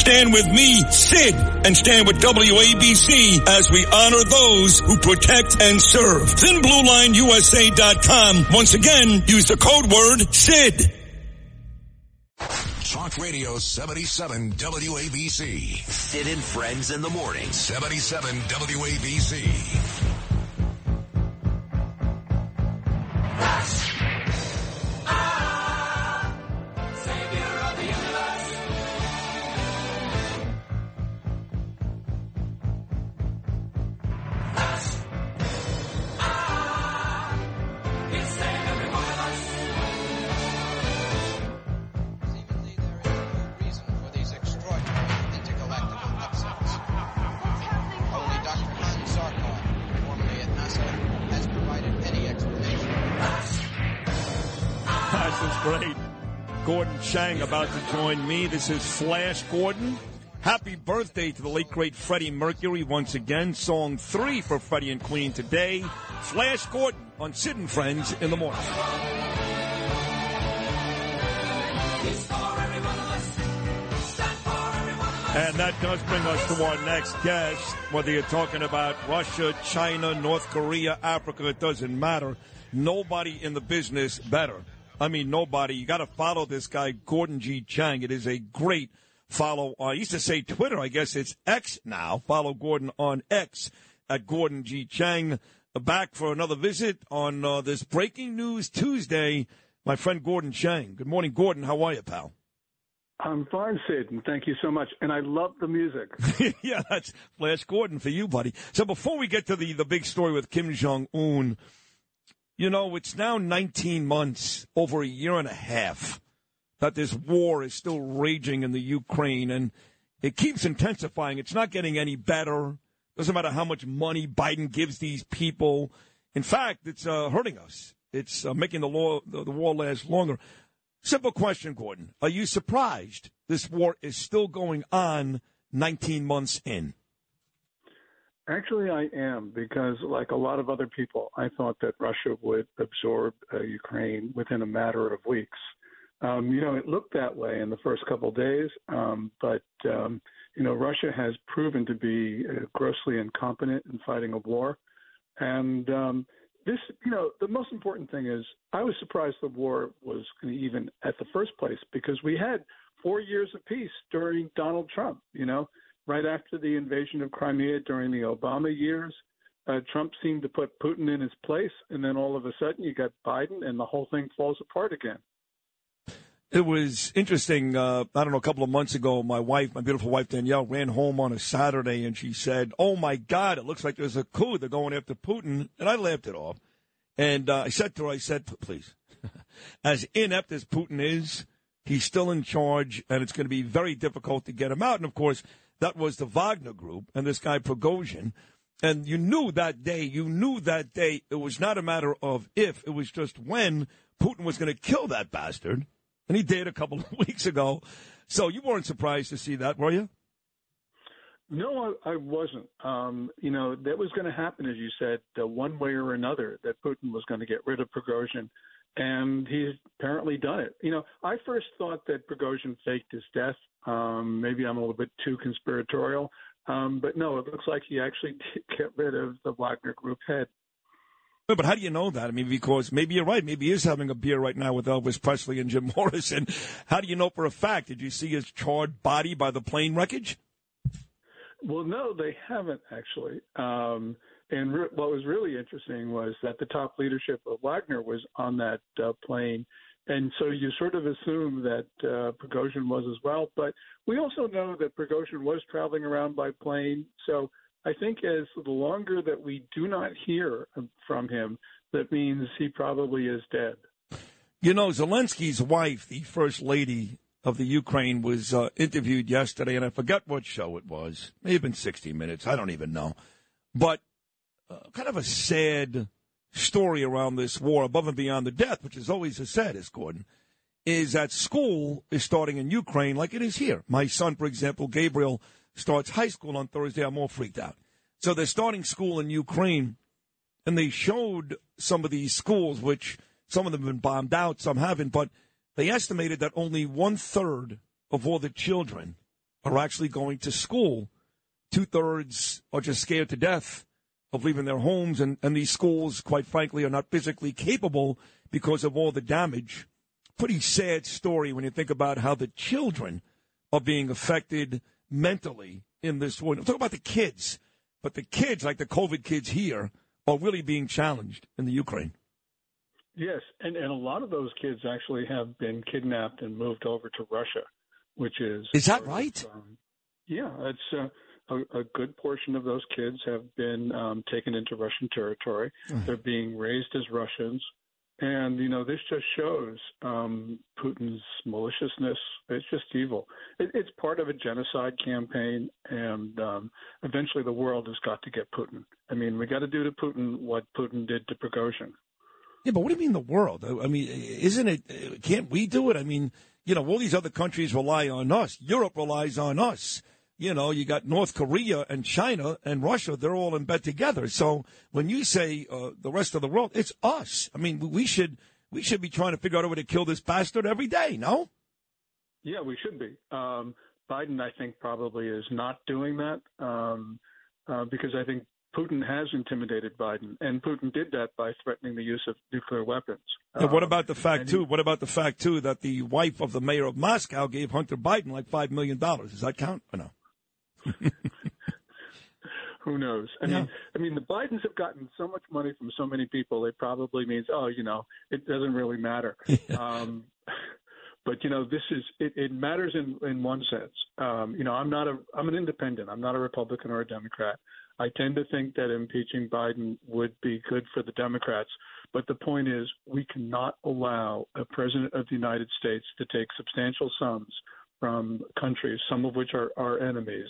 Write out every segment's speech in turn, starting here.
Stand with me, Sid, and stand with WABC as we honor those who protect and serve. ThinBlueLineUSA.com. Once again, use the code word SID. Talk Radio 77 WABC. Sid and Friends in the morning. 77 WABC. Great. Gordon Chang about to join me. This is Flash Gordon. Happy birthday to the late great Freddie Mercury once again. Song three for Freddie and Queen today. Flash Gordon on Sid and Friends in the morning. And that does bring us to our next guest. Whether you're talking about Russia, China, North Korea, Africa, it doesn't matter. Nobody in the business better. I mean, nobody. You got to follow this guy, Gordon G. Chang. It is a great follow. I used to say Twitter. I guess it's X now. Follow Gordon on X at Gordon G. Chang. Back for another visit on uh, this breaking news Tuesday. My friend Gordon Chang. Good morning, Gordon. How are you, pal? I'm fine, Sid, and thank you so much. And I love the music. yeah, that's Flash Gordon for you, buddy. So before we get to the, the big story with Kim Jong Un, you know, it's now 19 months, over a year and a half, that this war is still raging in the Ukraine, and it keeps intensifying. It's not getting any better. Doesn't matter how much money Biden gives these people. In fact, it's uh, hurting us. It's uh, making the, law, the, the war last longer. Simple question, Gordon. Are you surprised this war is still going on 19 months in? Actually, I am because, like a lot of other people, I thought that Russia would absorb uh, Ukraine within a matter of weeks. Um, you know, it looked that way in the first couple of days, um, but um, you know, Russia has proven to be uh, grossly incompetent in fighting a war, and um, this, you know, the most important thing is I was surprised the war was even at the first place because we had four years of peace during Donald Trump. You know, right after the invasion of Crimea during the Obama years, uh, Trump seemed to put Putin in his place, and then all of a sudden you got Biden, and the whole thing falls apart again. It was interesting. Uh, I don't know, a couple of months ago, my wife, my beautiful wife Danielle, ran home on a Saturday and she said, Oh my God, it looks like there's a coup. They're going after Putin. And I laughed it off. And uh, I said to her, I said, please, as inept as Putin is, he's still in charge and it's going to be very difficult to get him out. And of course, that was the Wagner group and this guy Prigozhin. And you knew that day, you knew that day, it was not a matter of if, it was just when Putin was going to kill that bastard and he did a couple of weeks ago. So you weren't surprised to see that, were you? No, I, I wasn't. Um, you know, that was going to happen, as you said, uh, one way or another, that Putin was going to get rid of Prigozhin, and he's apparently done it. You know, I first thought that Prigozhin faked his death. Um, maybe I'm a little bit too conspiratorial, um, but no, it looks like he actually did get rid of the Wagner Group head. But how do you know that? I mean, because maybe you're right. Maybe he is having a beer right now with Elvis Presley and Jim Morrison. How do you know for a fact? Did you see his charred body by the plane wreckage? Well, no, they haven't actually. Um, and re- what was really interesting was that the top leadership of Wagner was on that uh, plane. And so you sort of assume that uh, Prigozhin was as well. But we also know that Prigozhin was traveling around by plane. So I think as the longer that we do not hear from him, that means he probably is dead. You know, Zelensky's wife, the first lady, of the Ukraine was uh, interviewed yesterday, and I forget what show it was. May have been 60 Minutes. I don't even know. But Uh, kind of a sad story around this war, above and beyond the death, which is always the saddest, Gordon, is that school is starting in Ukraine like it is here. My son, for example, Gabriel, starts high school on Thursday. I'm all freaked out. So they're starting school in Ukraine, and they showed some of these schools, which some of them have been bombed out, some haven't, but they estimated that only one third of all the children are actually going to school. Two thirds are just scared to death of leaving their homes, and, and these schools, quite frankly, are not physically capable because of all the damage. Pretty sad story when you think about how the children are being affected mentally in this war. Talk about the kids, but the kids, like the COVID kids here, are really being challenged in the Ukraine. Yes, and, and a lot of those kids actually have been kidnapped and moved over to Russia, which is is that right? Um, yeah, it's uh, a, a, good portion of those kids have been um, taken into Russian territory. They're being raised as Russians, and you know this just shows um, Putin's maliciousness. It's just evil. It, it's part of a genocide campaign, and um, eventually the world has got to get Putin. I mean, we got to do to Putin what Putin did to Prigozhin. Yeah, but what do you mean the world? I mean, isn't it? Can't we do it? I mean, you know, all these other countries rely on us. Europe relies on us. You know, you got North Korea and China and Russia. They're all in bed together. So when you say uh, the rest of the world, it's us. I mean, we should we should be trying to figure out a way to kill this bastard every day. No. Yeah, we should be. Um, Biden, I think, probably is not doing that um, uh, because I think Putin has intimidated Biden, and Putin did that by threatening the use of nuclear weapons. And what about the fact too? What about the fact too that the wife of the mayor of Moscow gave Hunter Biden like five million dollars? Does that count or no? Who knows? I yeah. mean, I mean, the Bidens have gotten so much money from so many people. It probably means, oh, you know, it doesn't really matter. Yeah. Um, but you know, this is it, it matters in in one sense. Um, you know, I'm not a I'm an independent. I'm not a Republican or a Democrat. I tend to think that impeaching Biden would be good for the Democrats. But the point is, we cannot allow a president of the United States to take substantial sums from countries, some of which are our enemies,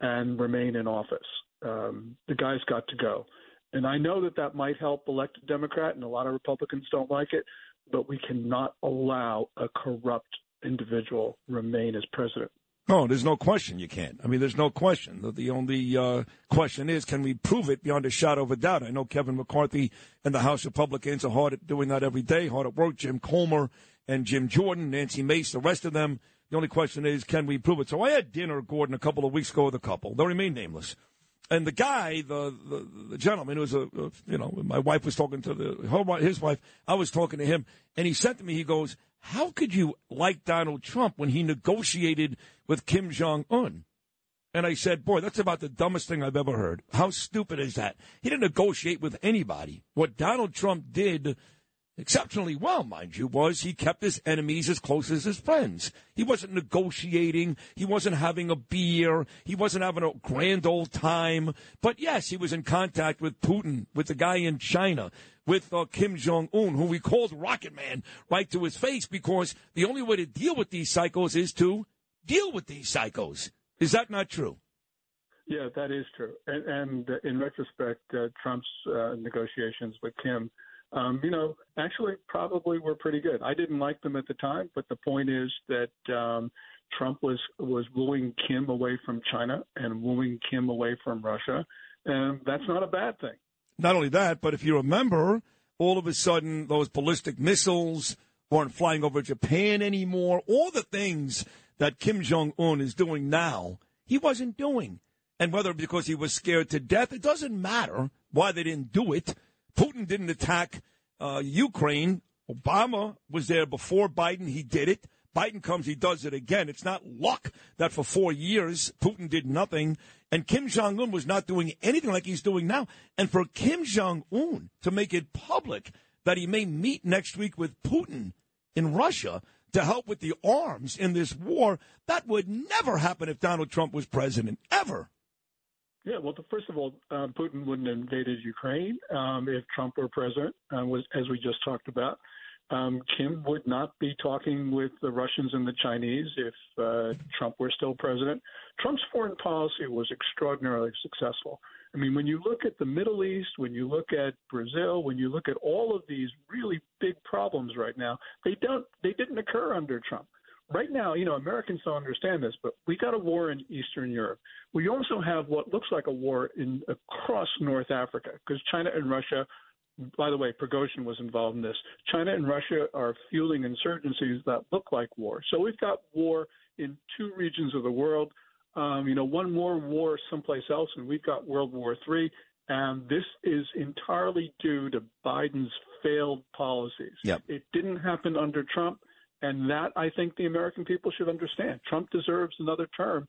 and remain in office. Um, the guy's got to go. And I know that that might help elect a Democrat, and a lot of Republicans don't like it, but we cannot allow a corrupt individual remain as president. No, there's no question you can't. I mean, there's no question. The, the only uh, question is, can we prove it beyond a shadow of a doubt? I know Kevin McCarthy and the House Republicans are hard at doing that every day, hard at work. Jim Comer and Jim Jordan, Nancy Mace, the rest of them. The only question is, can we prove it? So I had dinner, Gordon, a couple of weeks ago with a couple. They'll remain nameless. And the guy, the, the, the gentleman, who was a, a, you know, my wife was talking to the, her, his wife, I was talking to him, and he said to me, he goes, how could you like Donald Trump when he negotiated with Kim Jong Un? And I said, boy, that's about the dumbest thing I've ever heard. How stupid is that? He didn't negotiate with anybody. What Donald Trump did exceptionally well, mind you, was he kept his enemies as close as his friends. He wasn't negotiating. He wasn't having a beer. He wasn't having a grand old time. But yes, he was in contact with Putin, with the guy in China, with uh, Kim Jong Un, who we called Rocket Man right to his face because the only way to deal with these psychos is to deal with these psychos. Is that not true? Yeah, that is true. And, and in retrospect, uh, Trump's uh, negotiations with Kim, um, you know, actually probably were pretty good. I didn't like them at the time, but the point is that um, Trump was was wooing Kim away from China and wooing Kim away from Russia, and that's not a bad thing. Not only that, but if you remember, all of a sudden those ballistic missiles weren't flying over Japan anymore. All the things that Kim Jong Un is doing now, he wasn't doing. And whether because he was scared to death, it doesn't matter why they didn't do it. Putin didn't attack uh, Ukraine. Obama was there before Biden. He did it. Biden comes, he does it again. It's not luck that for four years Putin did nothing and Kim Jong un was not doing anything like he's doing now. And for Kim Jong un to make it public that he may meet next week with Putin in Russia to help with the arms in this war, that would never happen if Donald Trump was president, ever. Yeah, well, first of all, uh, Putin wouldn't have invaded Ukraine um, if Trump were president, uh, was, as we just talked about. Um, Kim would not be talking with the Russians and the Chinese if uh, Trump were still president. Trump's foreign policy was extraordinarily successful. I mean, when you look at the Middle East, when you look at Brazil, when you look at all of these really big problems right now, they don't they didn't occur under Trump. Right now, you know, Americans don't understand this, but we got a war in Eastern Europe. We also have what looks like a war in across North Africa because China and Russia by the way, Prigozhin was involved in this. China and Russia are fueling insurgencies that look like war. So we've got war in two regions of the world. Um, you know, one more war someplace else, and we've got World War III. And this is entirely due to Biden's failed policies. Yep. It didn't happen under Trump, and that I think the American people should understand. Trump deserves another term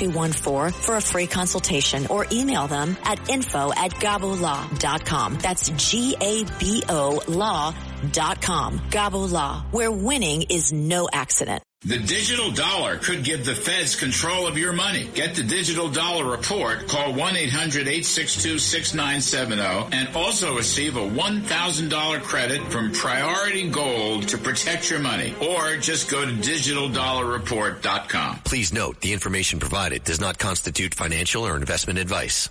800-560-0214 for a free consultation or email them at info at gabolaw.com. That's G-A-B-O law.com. Gabo Law, where winning is no accident. The digital dollar could give the feds control of your money. Get the digital dollar report. Call 1-800-862-6970 and also receive a $1,000 credit from Priority Gold to protect your money. Or just go to digitaldollarreport.com. Please note the information provided does not constitute financial or investment advice.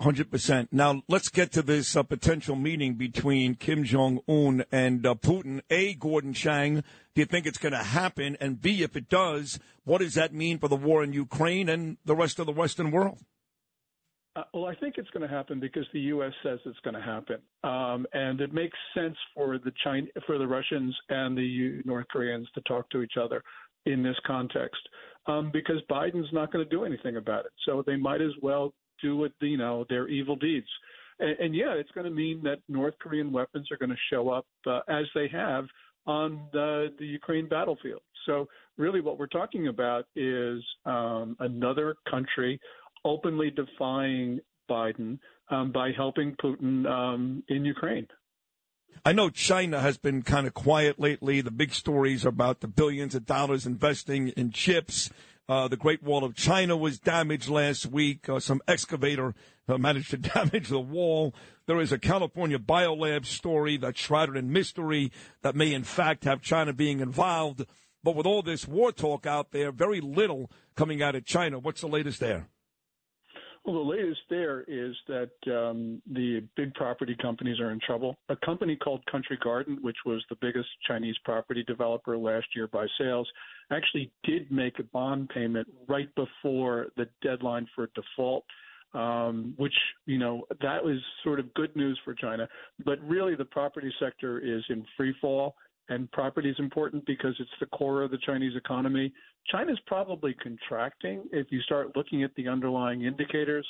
Hundred percent. Now let's get to this uh, potential meeting between Kim Jong Un and uh, Putin. A. Gordon Chang, do you think it's going to happen? And B. If it does, what does that mean for the war in Ukraine and the rest of the Western world? Uh, well, I think it's going to happen because the U.S. says it's going to happen, um, and it makes sense for the China, for the Russians and the North Koreans to talk to each other in this context, um, because Biden's not going to do anything about it. So they might as well do what you know their evil deeds. And, and yeah, it's going to mean that North Korean weapons are going to show up uh, as they have on the, the Ukraine battlefield. So really, what we're talking about is um, another country openly defying Biden um, by helping Putin um, in Ukraine. I know China has been kind of quiet lately. The big stories about the billions of dollars investing in chips. Uh, the Great Wall of China was damaged last week. Uh, some excavator uh, managed to damage the wall. There is a California biolab story that's shrouded in mystery that may, in fact, have China being involved. But with all this war talk out there, very little coming out of China. What's the latest there? Well, the latest there is that um, the big property companies are in trouble. A company called Country Garden, which was the biggest Chinese property developer last year by sales, actually did make a bond payment right before the deadline for default. Um, which you know that was sort of good news for China, but really the property sector is in free fall, and property is important because it's the core of the Chinese economy. China's probably contracting if you start looking at the underlying indicators.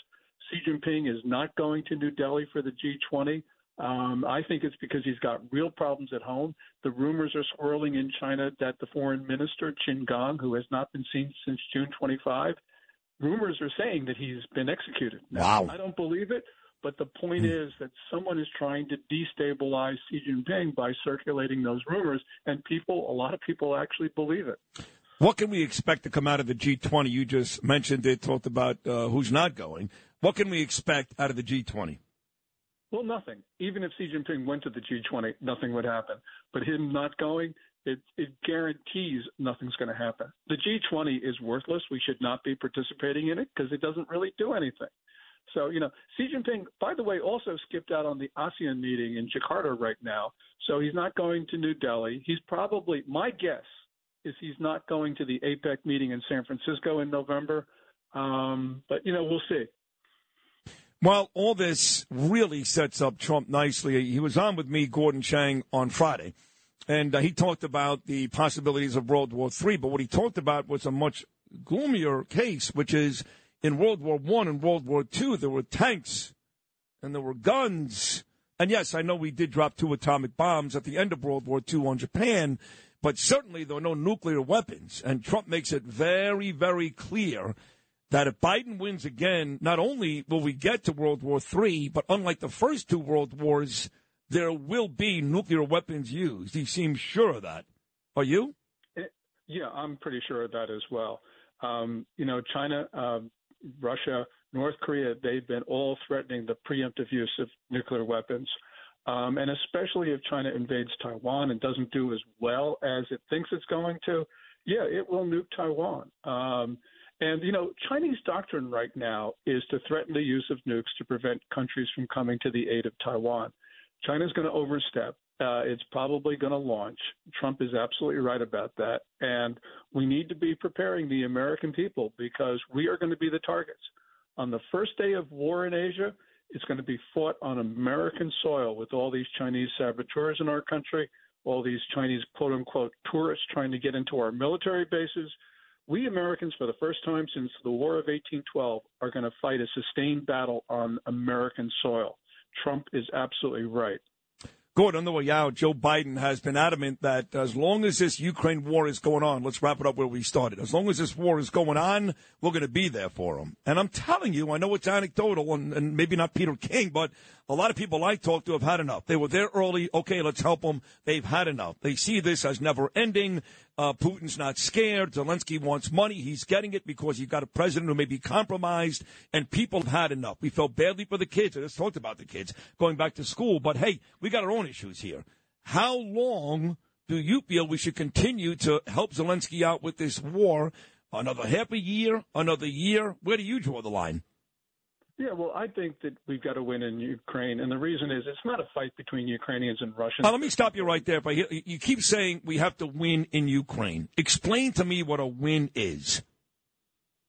Xi Jinping is not going to New Delhi for the G20. Um, I think it's because he's got real problems at home. The rumors are swirling in China that the foreign minister, Qin Gang, who has not been seen since June 25, rumors are saying that he's been executed. Now, wow. I don't believe it, but the point mm. is that someone is trying to destabilize Xi Jinping by circulating those rumors, and people, a lot of people actually believe it. What can we expect to come out of the G20? You just mentioned it, talked about uh, who's not going. What can we expect out of the G20? Well, nothing. Even if Xi Jinping went to the G20, nothing would happen. But him not going, it, it guarantees nothing's going to happen. The G20 is worthless. We should not be participating in it because it doesn't really do anything. So, you know, Xi Jinping, by the way, also skipped out on the ASEAN meeting in Jakarta right now. So he's not going to New Delhi. He's probably, my guess is he's not going to the APEC meeting in San Francisco in November. Um, but, you know, we'll see. Well, all this really sets up Trump nicely. He was on with me, Gordon Chang, on Friday, and uh, he talked about the possibilities of World War III. But what he talked about was a much gloomier case, which is in World War One and World War Two, there were tanks and there were guns. And yes, I know we did drop two atomic bombs at the end of World War II on Japan, but certainly there were no nuclear weapons. And Trump makes it very, very clear that if Biden wins again, not only will we get to World War III, but unlike the first two World Wars, there will be nuclear weapons used. He seems sure of that. Are you? Eh, yeah, I'm pretty sure of that as well. Um, you know, China, uh, Russia, North Korea, they've been all threatening the preemptive use of nuclear weapons. Um, and especially if China invades Taiwan and doesn't do as well as it thinks it's going to, yeah, it will nuke Taiwan. Um, and, you know, Chinese doctrine right now is to threaten the use of nukes to prevent countries from coming to the aid of Taiwan. China's going to overstep. Uh, it's probably going to launch. Trump is absolutely right about that. And we need to be preparing the American people because we are going to be the targets. On the first day of war in Asia, it's going to be fought on American soil with all these Chinese saboteurs in our country, all these Chinese quote unquote tourists trying to get into our military bases we Americans, for the first time since the War of 1812, are going to fight a sustained battle on American soil. Trump is absolutely right. Gordon, on the way out, Joe Biden has been adamant that as long as this Ukraine war is going on, let's wrap it up where we started. As long as this war is going on, we're going to be there for him. And I'm telling you, I know it's anecdotal and, and maybe not Peter King, but a lot of people I talk to have had enough. They were there early. Okay, let's help them. They've had enough. They see this as never ending. Uh, Putin's not scared. Zelensky wants money. He's getting it because you've got a president who may be compromised, and people have had enough. We felt badly for the kids. I just talked about the kids going back to school, but hey, we got our own issues here. How long do you feel we should continue to help Zelensky out with this war? Another half a year? Another year? Where do you draw the line? Yeah, well, I think that we've got to win in Ukraine, and the reason is it's not a fight between Ukrainians and Russians. Now, let me stop you right there. But you keep saying we have to win in Ukraine. Explain to me what a win is.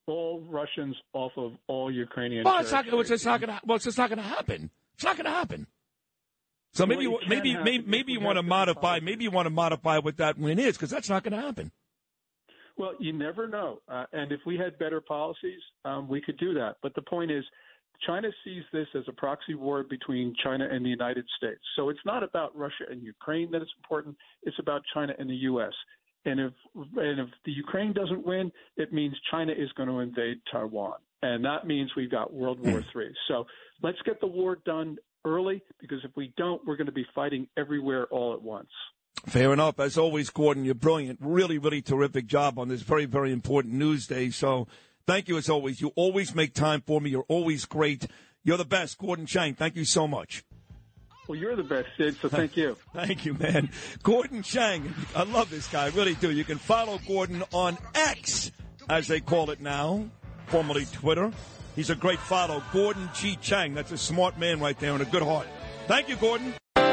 All Russians off of all Ukrainian. Well, it's not, it's not going to. Well, it's just not going to happen. It's not going to happen. So maybe well, maybe maybe maybe you want to modify. Maybe you want to modify what that win is because that's not going to happen. Well, you never know. Uh, and if we had better policies, um, we could do that. But the point is, China sees this as a proxy war between China and the United States. So it's not about Russia and Ukraine that is important. It's about China and the U.S. And if and if the Ukraine doesn't win, it means China is going to invade Taiwan, and that means we've got World War III. Hmm. So let's get the war done early, because if we don't, we're going to be fighting everywhere all at once. Fair enough. As always, Gordon, you're brilliant. Really, really terrific job on this very, very important news day. So Thank you as always. You always make time for me. You're always great. You're the best, Gordon Chang. Thank you so much. Well, you're the best, Sid, so thank you. thank you, man. Gordon Chang. I love this guy. I really do. You can follow Gordon on X, as they call it now, formerly Twitter. He's a great follow. Gordon G. Chang. That's a smart man right there and a good heart. Thank you, Gordon.